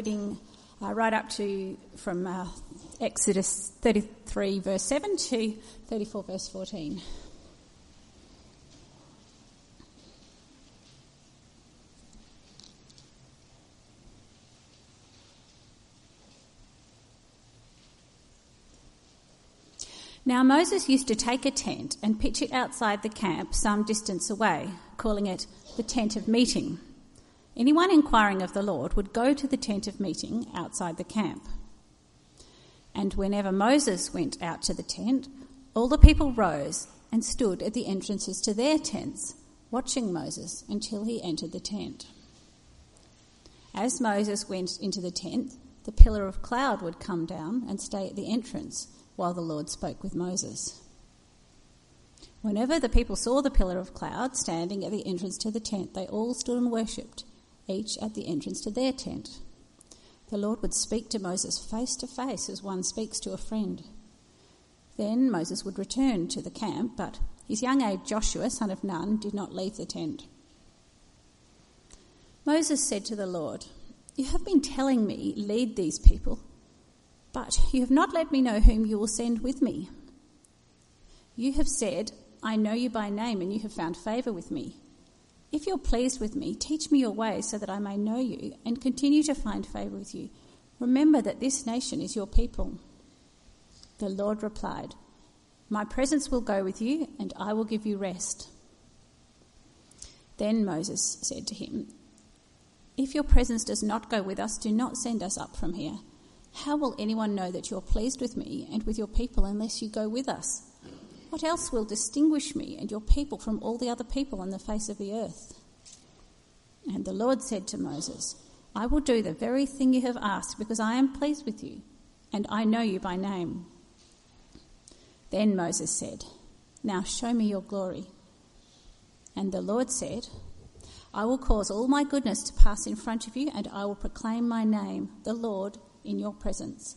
reading uh, right up to from uh, Exodus 33, verse 7 to 34, verse 14. Now Moses used to take a tent and pitch it outside the camp some distance away, calling it the tent of meeting. Anyone inquiring of the Lord would go to the tent of meeting outside the camp. And whenever Moses went out to the tent, all the people rose and stood at the entrances to their tents, watching Moses until he entered the tent. As Moses went into the tent, the pillar of cloud would come down and stay at the entrance while the Lord spoke with Moses. Whenever the people saw the pillar of cloud standing at the entrance to the tent, they all stood and worshipped, each at the entrance to their tent. The Lord would speak to Moses face to face as one speaks to a friend. Then Moses would return to the camp, but his young aide Joshua, son of Nun, did not leave the tent. Moses said to the Lord, You have been telling me, lead these people but you have not let me know whom you will send with me. You have said, I know you by name, and you have found favour with me. If you're pleased with me, teach me your ways so that I may know you and continue to find favour with you. Remember that this nation is your people. The Lord replied, My presence will go with you, and I will give you rest. Then Moses said to him, If your presence does not go with us, do not send us up from here. How will anyone know that you're pleased with me and with your people unless you go with us? What else will distinguish me and your people from all the other people on the face of the earth? And the Lord said to Moses, I will do the very thing you have asked because I am pleased with you and I know you by name. Then Moses said, Now show me your glory. And the Lord said, I will cause all my goodness to pass in front of you, and I will proclaim my name, the Lord, in your presence.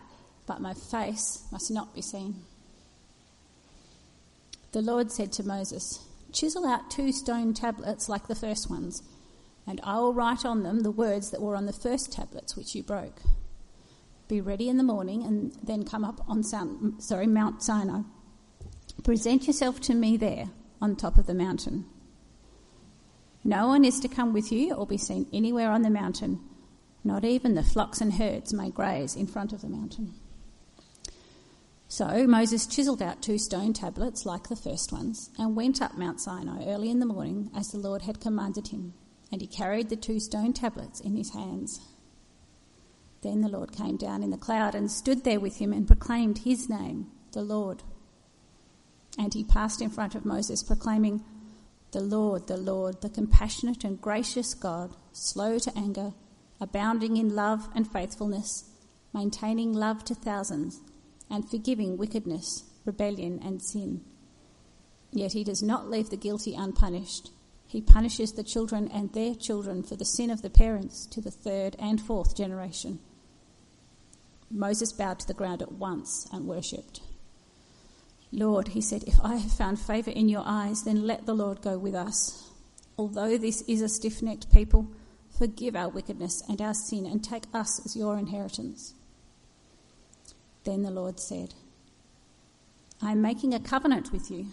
but my face must not be seen. The Lord said to Moses, Chisel out two stone tablets like the first ones, and I will write on them the words that were on the first tablets which you broke. Be ready in the morning and then come up on Sound, sorry, Mount Sinai. Present yourself to me there on top of the mountain. No one is to come with you or be seen anywhere on the mountain. Not even the flocks and herds may graze in front of the mountain. So Moses chiselled out two stone tablets like the first ones and went up Mount Sinai early in the morning as the Lord had commanded him, and he carried the two stone tablets in his hands. Then the Lord came down in the cloud and stood there with him and proclaimed his name, the Lord. And he passed in front of Moses, proclaiming, The Lord, the Lord, the compassionate and gracious God, slow to anger, abounding in love and faithfulness, maintaining love to thousands and forgiving wickedness, rebellion, and sin. Yet he does not leave the guilty unpunished. He punishes the children and their children for the sin of the parents to the third and fourth generation. Moses bowed to the ground at once and worshipped. Lord, he said, if I have found favour in your eyes, then let the Lord go with us. Although this is a stiff necked people, forgive our wickedness and our sin and take us as your inheritance. Then the Lord said, I am making a covenant with you.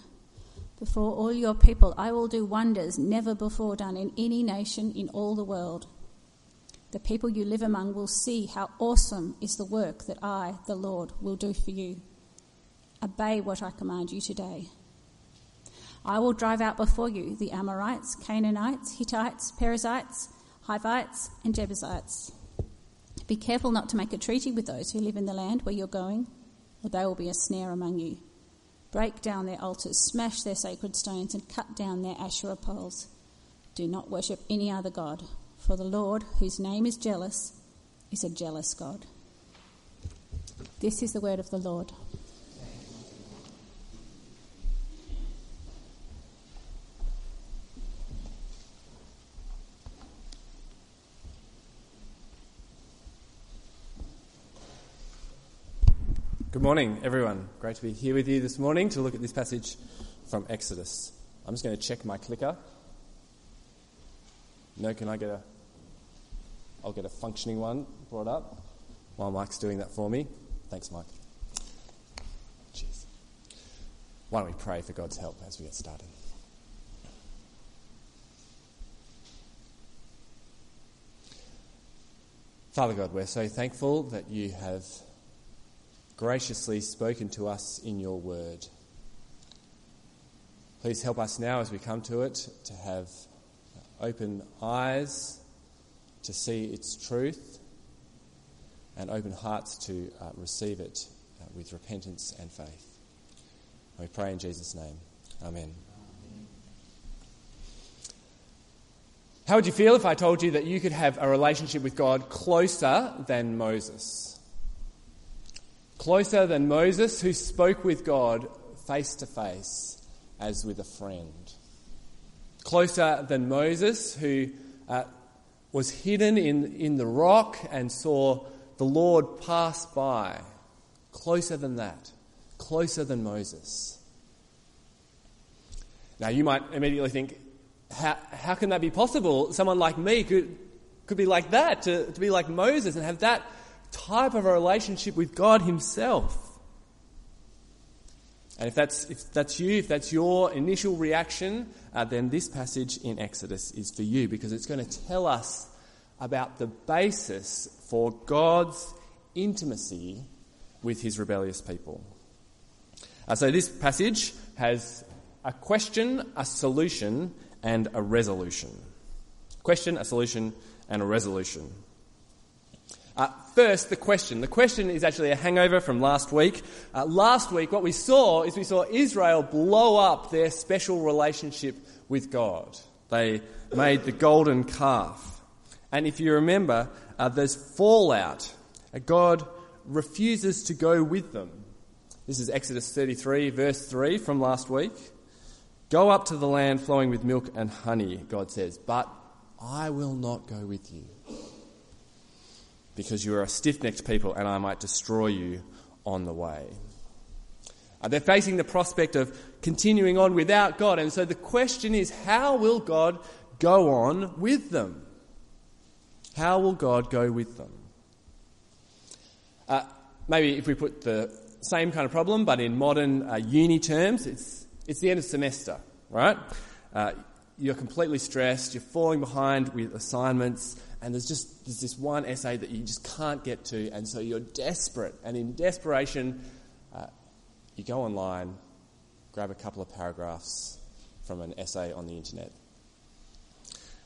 Before all your people, I will do wonders never before done in any nation in all the world. The people you live among will see how awesome is the work that I, the Lord, will do for you. Obey what I command you today. I will drive out before you the Amorites, Canaanites, Hittites, Perizzites, Hivites, and Jebusites. Be careful not to make a treaty with those who live in the land where you're going, or they will be a snare among you. Break down their altars, smash their sacred stones, and cut down their Asherah poles. Do not worship any other God, for the Lord, whose name is jealous, is a jealous God. This is the word of the Lord. Morning, everyone. Great to be here with you this morning to look at this passage from Exodus. I'm just going to check my clicker. No, can I get a? I'll get a functioning one brought up while Mike's doing that for me. Thanks, Mike. Cheers. Why don't we pray for God's help as we get started? Father God, we're so thankful that you have graciously spoken to us in your word. Please help us now as we come to it to have open eyes to see its truth and open hearts to uh, receive it uh, with repentance and faith. we pray in Jesus' name. Amen. How would you feel if I told you that you could have a relationship with God closer than Moses? Closer than Moses, who spoke with God face to face as with a friend. Closer than Moses, who uh, was hidden in, in the rock and saw the Lord pass by. Closer than that. Closer than Moses. Now, you might immediately think, how, how can that be possible? Someone like me could, could be like that, to, to be like Moses and have that type of a relationship with God Himself. And if that's, if that's you, if that's your initial reaction, uh, then this passage in Exodus is for you because it's going to tell us about the basis for God's intimacy with his rebellious people. Uh, so this passage has a question, a solution, and a resolution. Question, a solution, and a resolution. Uh, first, the question. The question is actually a hangover from last week. Uh, last week, what we saw is we saw Israel blow up their special relationship with God. They made the golden calf. And if you remember, uh, there's fallout. Uh, God refuses to go with them. This is Exodus 33, verse 3 from last week. Go up to the land flowing with milk and honey, God says, but I will not go with you because you are a stiff necked people and I might destroy you on the way. Uh, they're facing the prospect of continuing on without God, and so the question is how will God go on with them? How will God go with them? Uh, maybe if we put the same kind of problem, but in modern uh, uni terms, it's, it's the end of semester, right? Uh, you're completely stressed, you're falling behind with assignments, and there's just there's this one essay that you just can't get to, and so you're desperate. And in desperation, uh, you go online, grab a couple of paragraphs from an essay on the internet.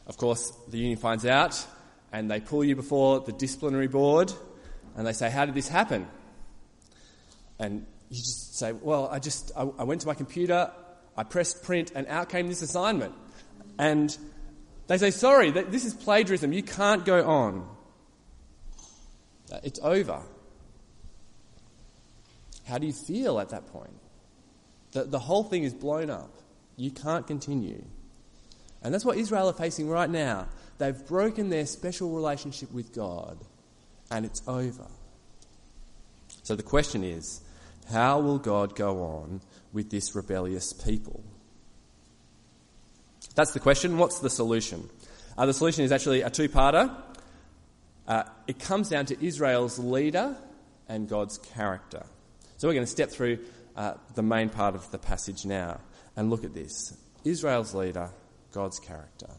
Of course, the union finds out, and they pull you before the disciplinary board, and they say, "How did this happen?" And you just say, "Well, I just I, I went to my computer, I pressed print, and out came this assignment." And they say, sorry, this is plagiarism. You can't go on. It's over. How do you feel at that point? The, the whole thing is blown up. You can't continue. And that's what Israel are facing right now. They've broken their special relationship with God, and it's over. So the question is how will God go on with this rebellious people? That's the question. What's the solution? Uh, the solution is actually a two parter. Uh, it comes down to Israel's leader and God's character. So we're going to step through uh, the main part of the passage now and look at this Israel's leader, God's character.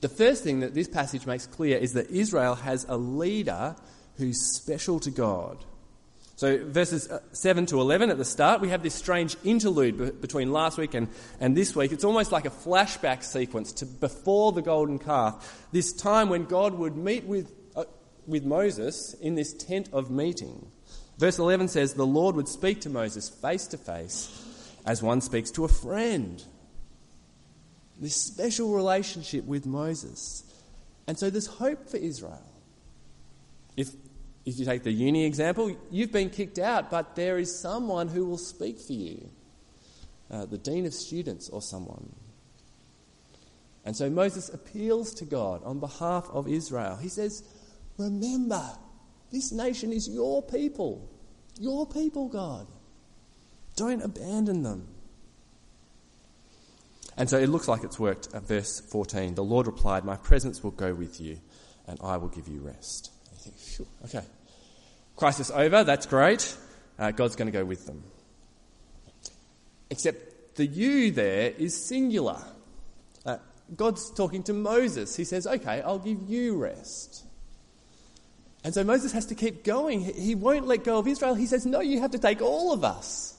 The first thing that this passage makes clear is that Israel has a leader who's special to God. So, verses uh, 7 to 11 at the start, we have this strange interlude between last week and, and this week. It's almost like a flashback sequence to before the golden calf, this time when God would meet with, uh, with Moses in this tent of meeting. Verse 11 says, The Lord would speak to Moses face to face as one speaks to a friend. This special relationship with Moses. And so there's hope for Israel. If if you take the uni example, you've been kicked out, but there is someone who will speak for you uh, the dean of students or someone. And so Moses appeals to God on behalf of Israel. He says, Remember, this nation is your people. Your people, God. Don't abandon them. And so it looks like it's worked. Verse 14, the Lord replied, My presence will go with you, and I will give you rest. You think, okay. Crisis over, that's great. Uh, God's going to go with them. Except the you there is singular. Uh, God's talking to Moses. He says, Okay, I'll give you rest. And so Moses has to keep going. He won't let go of Israel. He says, No, you have to take all of us.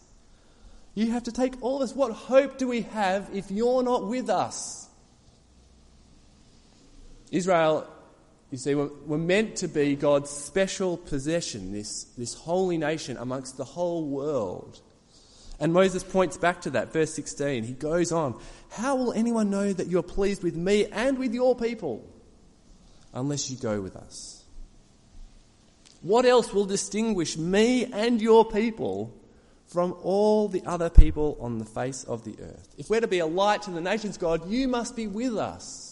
You have to take all of us. What hope do we have if you're not with us? Israel, you see, we're, we're meant to be God's special possession, this, this holy nation amongst the whole world. And Moses points back to that, verse 16. He goes on, How will anyone know that you're pleased with me and with your people unless you go with us? What else will distinguish me and your people from all the other people on the face of the earth? If we're to be a light to the nations, God, you must be with us.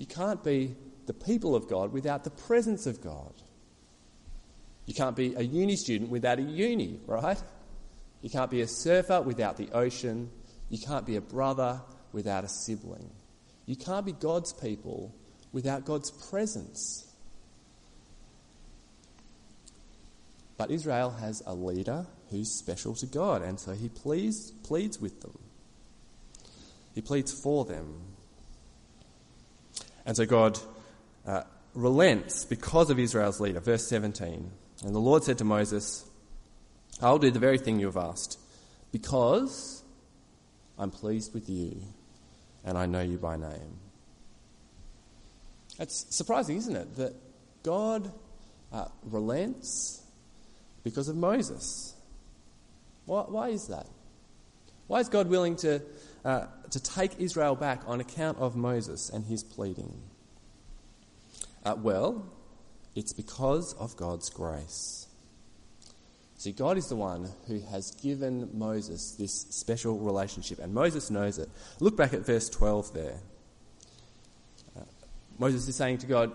You can't be the people of God without the presence of God. You can't be a uni student without a uni, right? You can't be a surfer without the ocean. You can't be a brother without a sibling. You can't be God's people without God's presence. But Israel has a leader who's special to God, and so he pleads, pleads with them. He pleads for them. And so God uh, relents because of Israel's leader. Verse 17. And the Lord said to Moses, I'll do the very thing you have asked, because I'm pleased with you and I know you by name. It's surprising, isn't it, that God uh, relents because of Moses. Why, why, is that? Why is God willing to, uh, to take Israel back on account of Moses and his pleading? Uh, well, it's because of God's grace. See, God is the one who has given Moses this special relationship, and Moses knows it. Look back at verse 12 there. Uh, Moses is saying to God,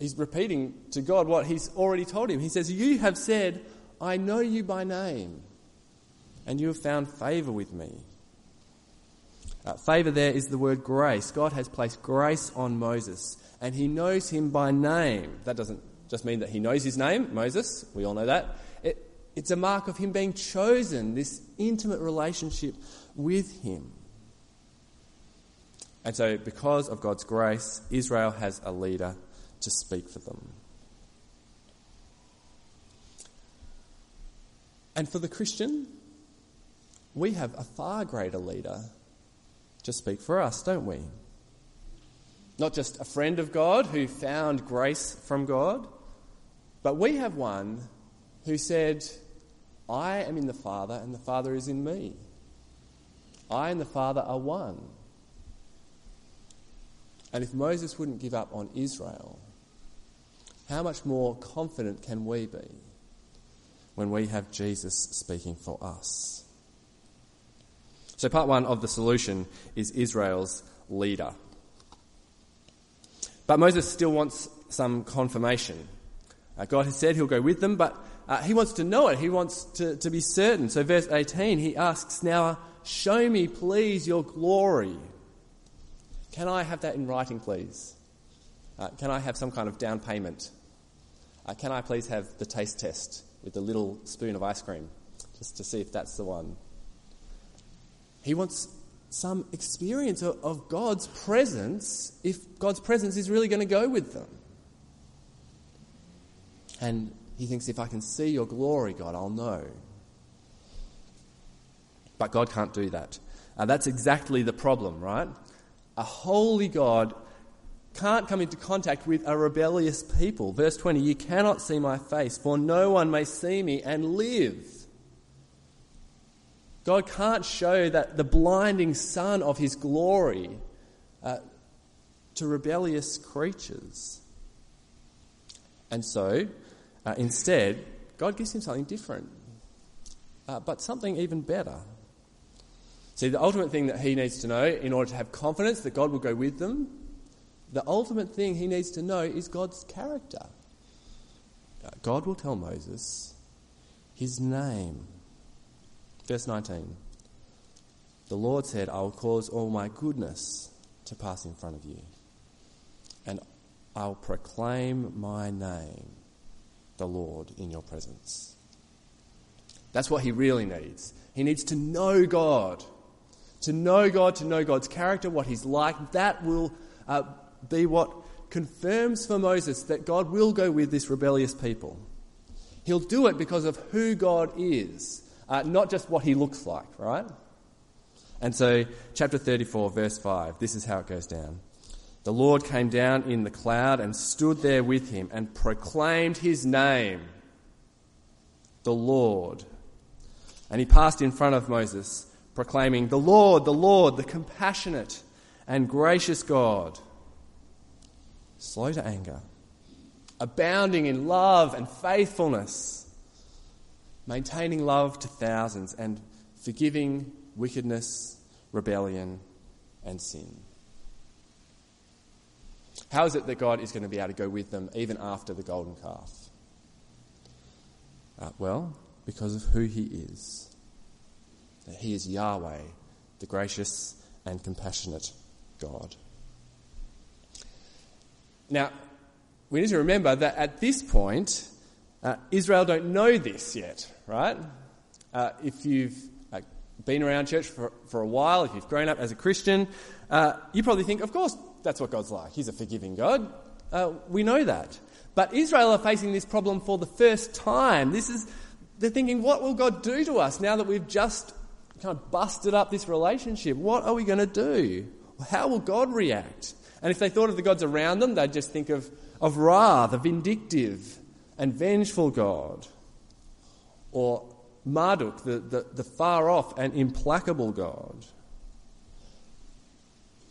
he's repeating to God what he's already told him. He says, You have said, I know you by name, and you have found favour with me. Uh, favour there is the word grace. God has placed grace on Moses, and he knows him by name. That doesn't just mean that he knows his name, Moses, we all know that. It, it's a mark of him being chosen, this intimate relationship with him. And so, because of God's grace, Israel has a leader to speak for them. And for the Christian, we have a far greater leader to speak for us, don't we? Not just a friend of God who found grace from God, but we have one who said, I am in the Father and the Father is in me. I and the Father are one. And if Moses wouldn't give up on Israel, how much more confident can we be when we have Jesus speaking for us? So, part one of the solution is Israel's leader. But Moses still wants some confirmation. Uh, God has said he'll go with them, but uh, he wants to know it. He wants to, to be certain. So, verse 18, he asks, Now show me, please, your glory. Can I have that in writing, please? Uh, can I have some kind of down payment? Uh, can I please have the taste test with the little spoon of ice cream, just to see if that's the one? He wants some experience of, of God's presence if God's presence is really going to go with them. And he thinks, if I can see your glory, God, I'll know. But God can't do that. Uh, that's exactly the problem, right? A holy God can't come into contact with a rebellious people. Verse 20 You cannot see my face, for no one may see me and live. God can't show that the blinding sun of his glory uh, to rebellious creatures. And so, uh, instead, God gives him something different, uh, but something even better. See, the ultimate thing that he needs to know in order to have confidence that God will go with them, the ultimate thing he needs to know is God's character. Uh, God will tell Moses his name. Verse 19 The Lord said, I will cause all my goodness to pass in front of you, and I'll proclaim my name, the Lord, in your presence. That's what he really needs. He needs to know God. To know God, to know God's character, what he's like. That will uh, be what confirms for Moses that God will go with this rebellious people. He'll do it because of who God is, uh, not just what he looks like, right? And so, chapter 34, verse 5, this is how it goes down. The Lord came down in the cloud and stood there with him and proclaimed his name, the Lord. And he passed in front of Moses, proclaiming, The Lord, the Lord, the compassionate and gracious God, slow to anger abounding in love and faithfulness, maintaining love to thousands, and forgiving wickedness, rebellion, and sin. How is it that God is going to be able to go with them even after the golden calf? Uh, well, because of who He is. That He is Yahweh, the gracious and compassionate God. Now, we need to remember that at this point, uh, Israel don't know this yet, right? Uh, if you've been around church for, for a while, if you've grown up as a Christian, uh, you probably think, of course, that's what God's like. He's a forgiving God. Uh, we know that. But Israel are facing this problem for the first time. This is, they're thinking, what will God do to us now that we've just kind of busted up this relationship? What are we going to do? How will God react? And if they thought of the gods around them, they'd just think of of Ra, the vindictive and vengeful God, or Marduk, the, the, the far off and implacable God.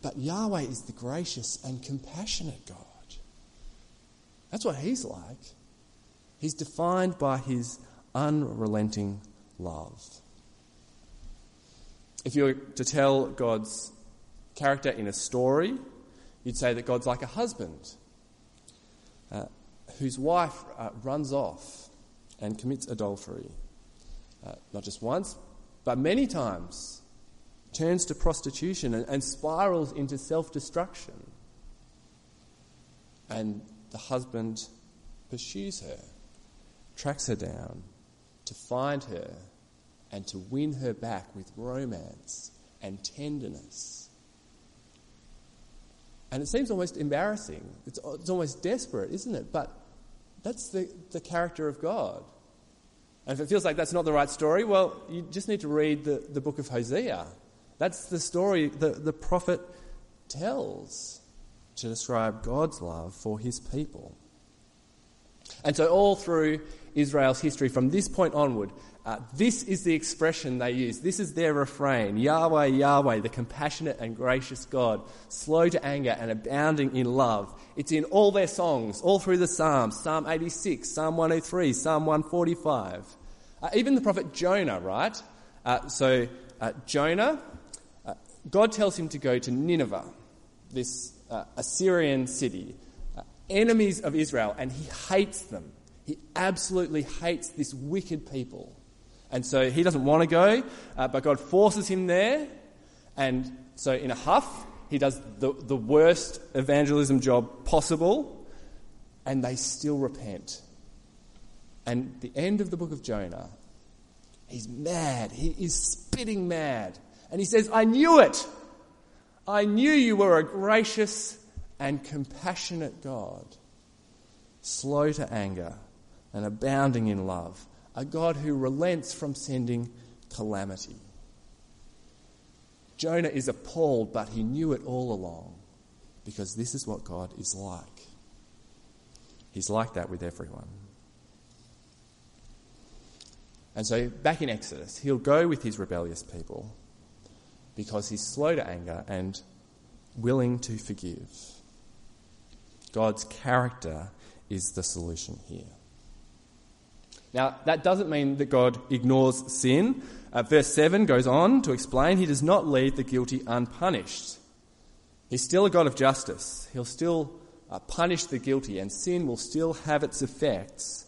But Yahweh is the gracious and compassionate God. That's what He's like. He's defined by His unrelenting love. If you were to tell God's character in a story, you'd say that God's like a husband uh, whose wife uh, runs off and commits adultery. Uh, not just once, but many times. Turns to prostitution and, and spirals into self destruction. And the husband pursues her, tracks her down to find her and to win her back with romance and tenderness and it seems almost embarrassing. It's, it's almost desperate, isn't it? But that's the, the character of God. And if it feels like that's not the right story, well, you just need to read the, the book of Hosea. That's the story that the prophet tells to describe God's love for his people. And so, all through Israel's history, from this point onward, uh, this is the expression they use. This is their refrain Yahweh, Yahweh, the compassionate and gracious God, slow to anger and abounding in love. It's in all their songs, all through the Psalms Psalm 86, Psalm 103, Psalm 145. Uh, even the prophet Jonah, right? Uh, so, uh, Jonah, uh, God tells him to go to Nineveh, this uh, Assyrian city, enemies of Israel, and he hates them. He absolutely hates this wicked people. And so he doesn't want to go, uh, but God forces him there. And so, in a huff, he does the, the worst evangelism job possible, and they still repent. And the end of the book of Jonah, he's mad. He is spitting mad. And he says, I knew it. I knew you were a gracious and compassionate God, slow to anger and abounding in love a God who relents from sending calamity. Jonah is appalled, but he knew it all along because this is what God is like. He's like that with everyone. And so, back in Exodus, he'll go with his rebellious people because he's slow to anger and willing to forgive. God's character is the solution here. Now, that doesn't mean that God ignores sin. Uh, verse 7 goes on to explain he does not leave the guilty unpunished. He's still a God of justice. He'll still uh, punish the guilty, and sin will still have its effects.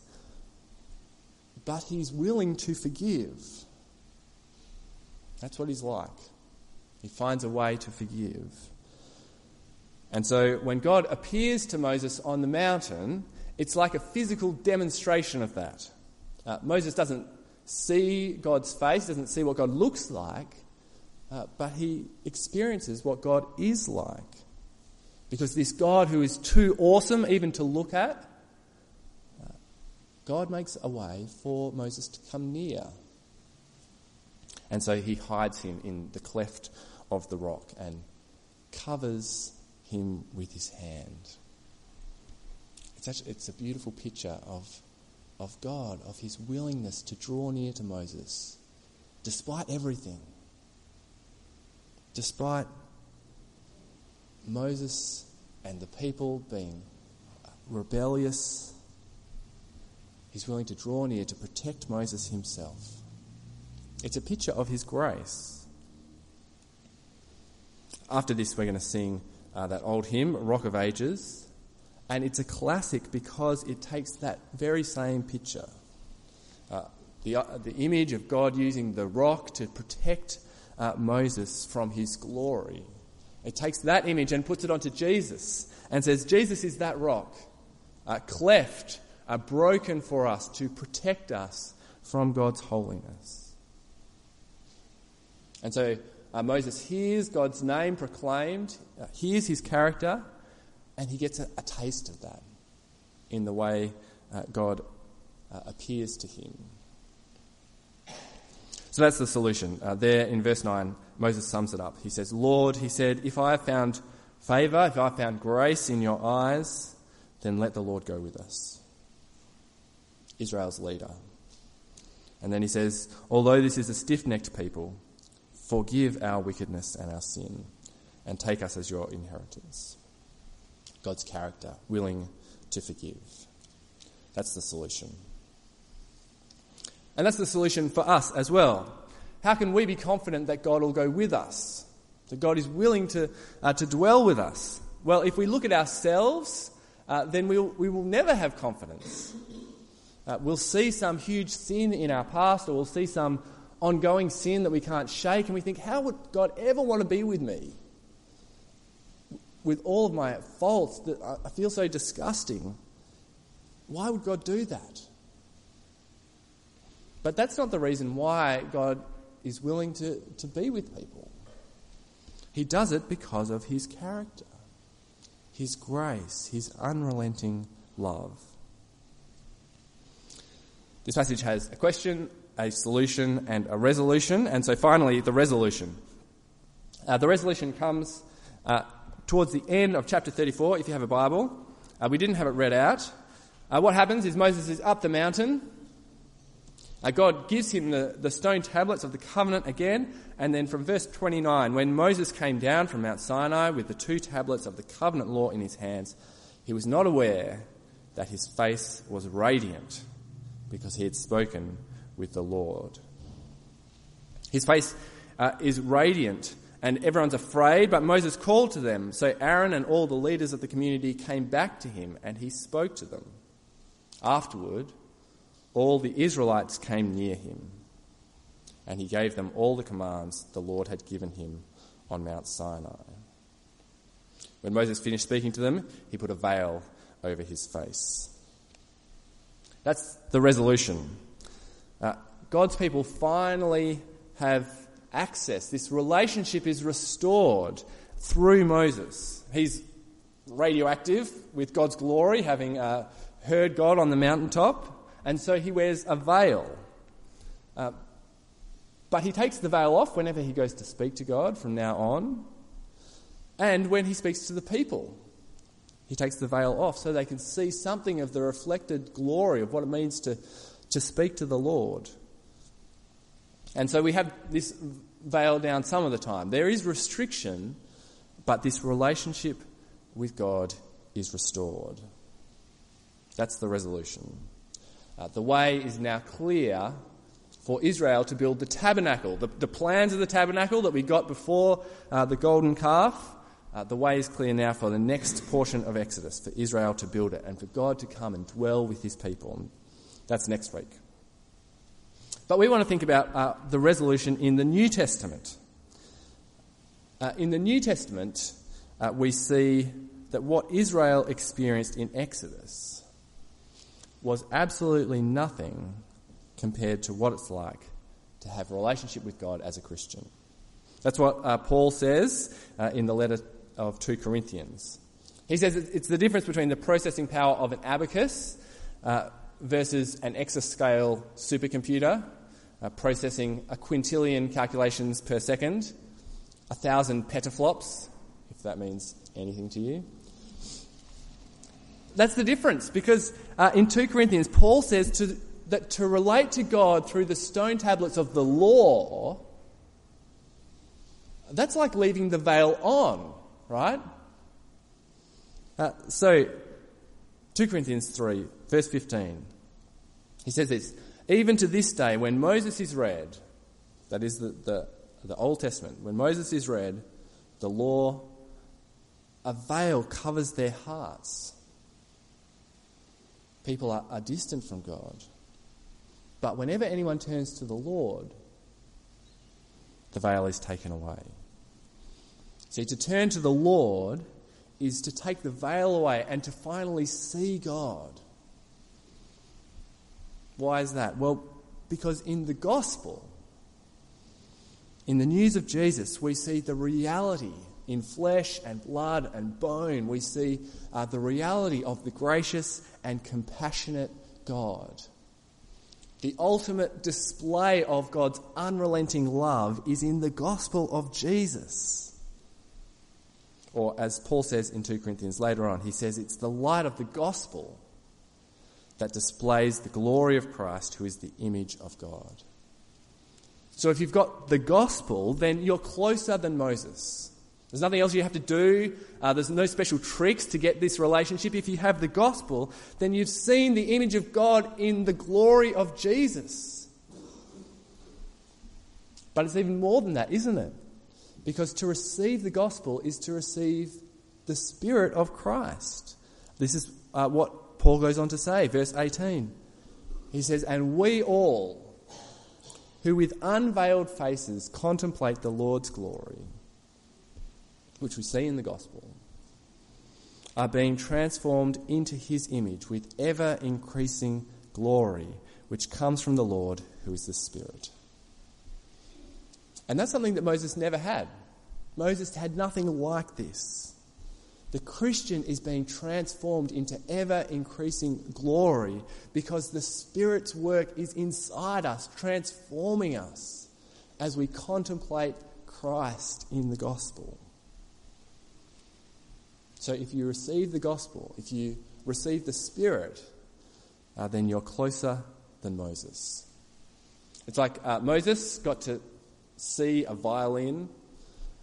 But he's willing to forgive. That's what he's like. He finds a way to forgive. And so when God appears to Moses on the mountain, it's like a physical demonstration of that. Uh, Moses doesn't see God's face, doesn't see what God looks like, uh, but he experiences what God is like. Because this God who is too awesome even to look at, uh, God makes a way for Moses to come near. And so he hides him in the cleft of the rock and covers him with his hand. It's, actually, it's a beautiful picture of, of God, of his willingness to draw near to Moses, despite everything. Despite Moses and the people being rebellious, he's willing to draw near to protect Moses himself. It's a picture of his grace. After this, we're going to sing uh, that old hymn, Rock of Ages. And it's a classic because it takes that very same picture uh, the, uh, the image of God using the rock to protect uh, Moses from his glory. It takes that image and puts it onto Jesus and says, Jesus is that rock, uh, cleft, uh, broken for us to protect us from God's holiness. And so uh, Moses hears God's name proclaimed, hears his character, and he gets a, a, taste of that in the way uh, God uh, appears to him. So that's the solution. Uh, there in verse 9, Moses sums it up. He says, Lord, he said, if I have found favour, if I have found grace in your eyes, then let the Lord go with us. Israel's leader. And then he says, although this is a stiff necked people, Forgive our wickedness and our sin, and take us as your inheritance. God's character, willing to forgive. That's the solution. And that's the solution for us as well. How can we be confident that God will go with us? That God is willing to, uh, to dwell with us? Well, if we look at ourselves, uh, then we'll, we will never have confidence. Uh, we'll see some huge sin in our past, or we'll see some ongoing sin that we can't shake, and we think, how would God ever want to be with me? With all of my faults that I feel so disgusting. Why would God do that? But that's not the reason why God is willing to, to be with people. He does it because of his character, his grace, his unrelenting love. This passage has a question a solution and a resolution. And so finally, the resolution. Uh, the resolution comes uh, towards the end of chapter 34, if you have a Bible. Uh, we didn't have it read out. Uh, what happens is Moses is up the mountain. Uh, God gives him the, the stone tablets of the covenant again. And then from verse 29, when Moses came down from Mount Sinai with the two tablets of the covenant law in his hands, he was not aware that his face was radiant because he had spoken with the Lord. His face uh, is radiant and everyone's afraid, but Moses called to them. So Aaron and all the leaders of the community came back to him and he spoke to them. Afterward, all the Israelites came near him and he gave them all the commands the Lord had given him on Mount Sinai. When Moses finished speaking to them, he put a veil over his face. That's the resolution. Uh, God's people finally have access. This relationship is restored through Moses. He's radioactive with God's glory, having uh, heard God on the mountaintop, and so he wears a veil. Uh, but he takes the veil off whenever he goes to speak to God from now on, and when he speaks to the people. He takes the veil off so they can see something of the reflected glory of what it means to to speak to the Lord. And so we have this veil down some of the time. There is restriction, but this relationship with God is restored. That's the resolution. Uh, the way is now clear for Israel to build the tabernacle. The, the plans of the tabernacle that we got before uh, the golden calf, uh, the way is clear now for the next portion of Exodus, for Israel to build it and for God to come and dwell with his people. That's next week. But we want to think about uh, the resolution in the New Testament. Uh, in the New Testament, uh, we see that what Israel experienced in Exodus was absolutely nothing compared to what it's like to have a relationship with God as a Christian. That's what uh, Paul says uh, in the letter of 2 Corinthians. He says it's the difference between the processing power of an abacus uh, versus an exascale supercomputer uh, processing a quintillion calculations per second, a thousand petaflops, if that means anything to you. That's the difference because uh, in 2 Corinthians, Paul says to, that to relate to God through the stone tablets of the law, that's like leaving the veil on, right? Uh, so, 2 Corinthians 3, verse 15, he says this Even to this day, when Moses is read, that is the, the, the Old Testament, when Moses is read, the law, a veil covers their hearts. People are, are distant from God. But whenever anyone turns to the Lord, the veil is taken away. See, to turn to the Lord is to take the veil away and to finally see God. Why is that? Well, because in the gospel, in the news of Jesus, we see the reality in flesh and blood and bone. We see uh, the reality of the gracious and compassionate God. The ultimate display of God's unrelenting love is in the gospel of Jesus. Or, as Paul says in 2 Corinthians later on, he says it's the light of the gospel that displays the glory of Christ, who is the image of God. So, if you've got the gospel, then you're closer than Moses. There's nothing else you have to do. Uh, there's no special tricks to get this relationship. If you have the gospel, then you've seen the image of God in the glory of Jesus. But it's even more than that, isn't it? Because to receive the gospel is to receive the Spirit of Christ. This is uh, what Paul goes on to say, verse 18. He says, And we all, who with unveiled faces contemplate the Lord's glory, which we see in the gospel, are being transformed into his image with ever increasing glory, which comes from the Lord, who is the Spirit. And that's something that Moses never had. Moses had nothing like this. The Christian is being transformed into ever increasing glory because the Spirit's work is inside us, transforming us as we contemplate Christ in the gospel. So if you receive the gospel, if you receive the Spirit, uh, then you're closer than Moses. It's like uh, Moses got to see a violin,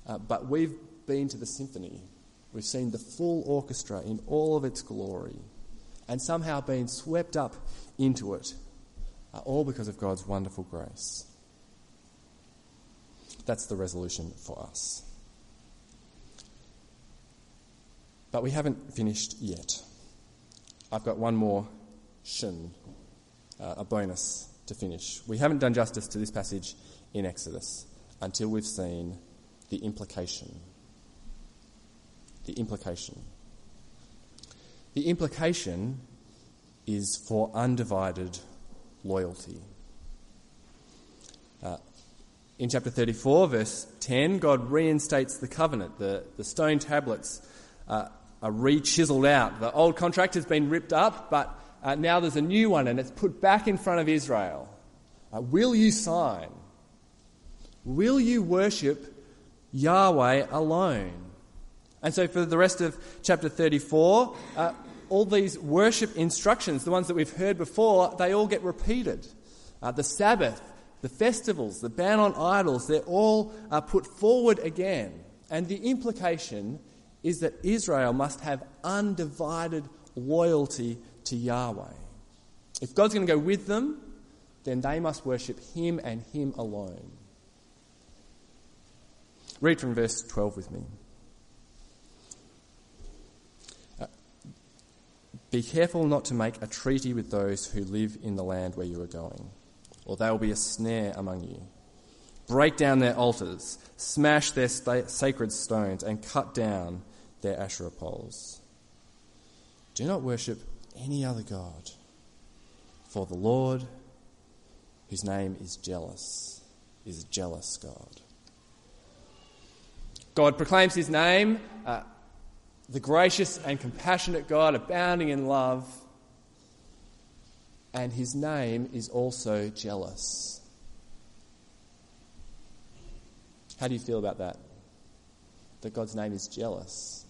uh, but we've been to the symphony. We've seen the full orchestra in all of its glory and somehow been swept up into it, uh, all because of God's wonderful grace. That's the resolution for us. But we haven't finished yet. I've got one more shin, uh, a bonus to finish. We haven't done justice to this passage in Exodus until we've seen the implication. The implication. The implication is for undivided loyalty. Uh, in chapter 34, verse 10, God reinstates the covenant. The, the stone tablets uh, are re chiseled out. The old contract has been ripped up, but uh, now there's a new one and it's put back in front of Israel. Uh, will you sign? Will you worship Yahweh alone? And so, for the rest of chapter 34, uh, all these worship instructions, the ones that we've heard before, they all get repeated. Uh, the Sabbath, the festivals, the ban on idols, they're all uh, put forward again. And the implication is that Israel must have undivided loyalty to Yahweh. If God's going to go with them, then they must worship Him and Him alone. Read from verse 12 with me. Be careful not to make a treaty with those who live in the land where you are going, or they will be a snare among you. Break down their altars, smash their sacred stones, and cut down their Asherah poles. Do not worship any other God, for the Lord, whose name is jealous, is a jealous God. God proclaims his name, uh, the gracious and compassionate God, abounding in love, and his name is also jealous. How do you feel about that? That God's name is jealous.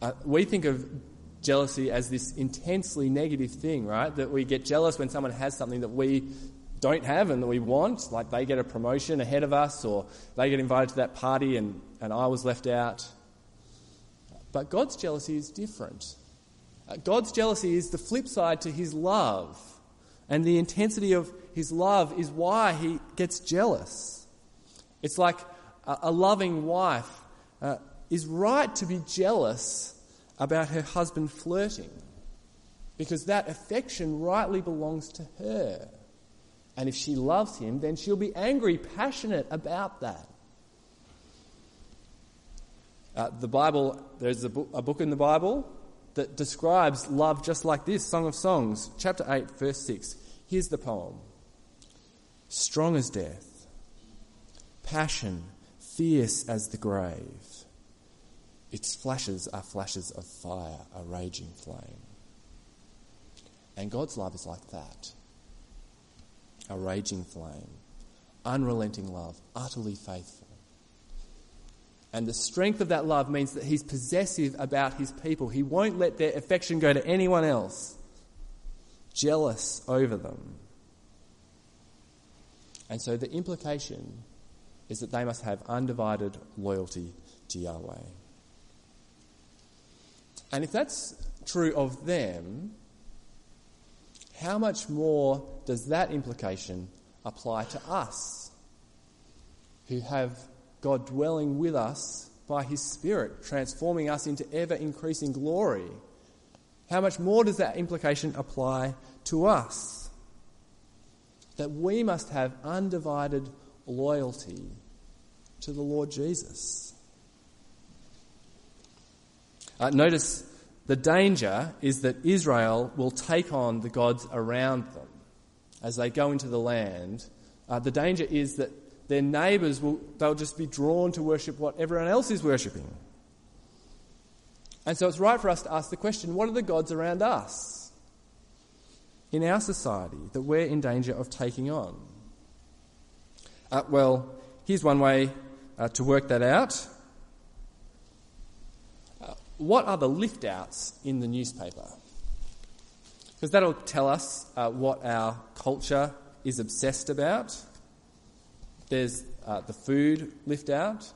Uh, we think of jealousy as this intensely negative thing, right? That we get jealous when someone has something that we don't have and that we want, like they get a promotion ahead of us or they get invited to that party and, and I was left out. But God's jealousy is different. Uh, God's jealousy is the flip side to his love. And the intensity of his love is why he gets jealous. It's like a, a loving wife uh, is right to be jealous about her husband flirting because that affection rightly belongs to her. And if she loves him, then she'll be angry, passionate about that. Uh, the Bible, there's a book, a book in the Bible that describes love just like this Song of Songs, chapter 8, verse 6. Here's the poem Strong as death, passion fierce as the grave. Its flashes are flashes of fire, a raging flame. And God's love is like that a raging flame, unrelenting love, utterly faithful. And the strength of that love means that He's possessive about His people. He won't let their affection go to anyone else, jealous over them. And so the implication is that they must have undivided loyalty to Yahweh. And if that's true of them, how much more does that implication apply to us who have God dwelling with us by His Spirit, transforming us into ever increasing glory? How much more does that implication apply to us? That we must have undivided loyalty to the Lord Jesus. Uh, notice the danger is that Israel will take on the gods around them as they go into the land. Uh, the danger is that their neighbours will they'll just be drawn to worship what everyone else is worshipping. And so it's right for us to ask the question what are the gods around us in our society that we're in danger of taking on? Uh, well, here's one way uh, to work that out what are the lift outs in the newspaper? Because that'll tell us uh, what our culture is obsessed about. There's uh, the food lift out,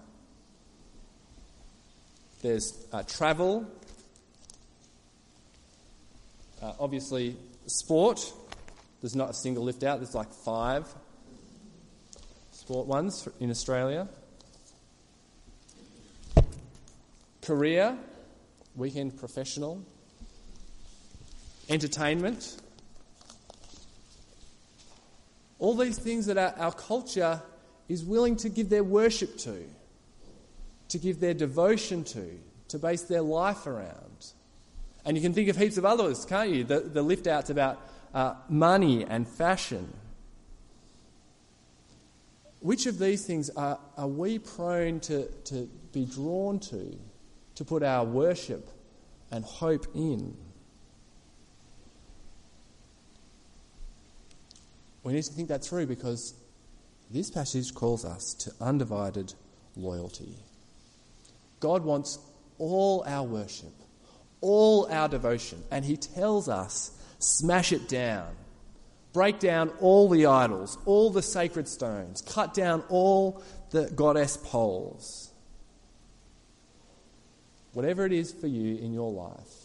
there's uh, travel, uh, obviously, sport. There's not a single lift out, there's like five sport ones in Australia. Career, weekend professional, entertainment. All these things that our, our culture is willing to give their worship to, to give their devotion to, to base their life around. And you can think of heaps of others, can't you? The, the lift outs about uh, money and fashion. Which of these things are, are we prone to, to be drawn to to put our worship and hope in. We need to think that through because this passage calls us to undivided loyalty. God wants all our worship, all our devotion, and He tells us smash it down. Break down all the idols, all the sacred stones, cut down all the goddess poles. Whatever it is for you in your life,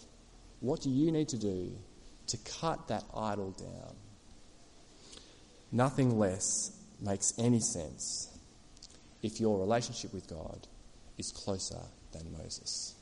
What do you need to do to cut that idol down? Nothing less makes any sense if your relationship with God is closer than Moses.